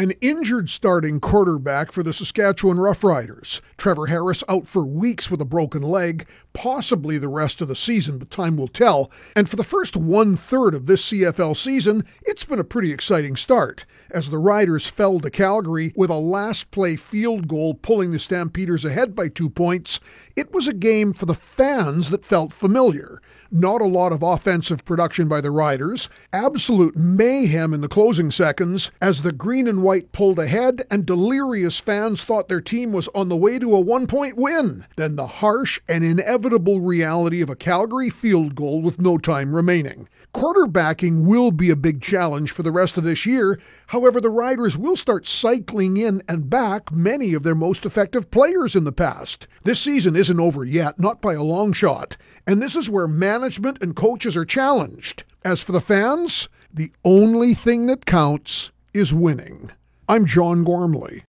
An injured starting quarterback for the Saskatchewan Roughriders. Trevor Harris out for weeks with a broken leg, possibly the rest of the season, but time will tell. And for the first one third of this CFL season, it's been a pretty exciting start, as the Riders fell to Calgary with a last play field goal pulling the Stampeders ahead by two points. It was a game for the fans that felt familiar. Not a lot of offensive production by the Riders, absolute mayhem in the closing seconds as the green and white pulled ahead and delirious fans thought their team was on the way to a one point win. Then the harsh and inevitable reality of a Calgary field goal with no time remaining. Quarterbacking will be a big challenge for the rest of this year. However, the Riders will start cycling in and back many of their most effective players in the past. This season isn't over yet, not by a long shot, and this is where management and coaches are challenged. As for the fans, the only thing that counts is winning. I'm John Gormley.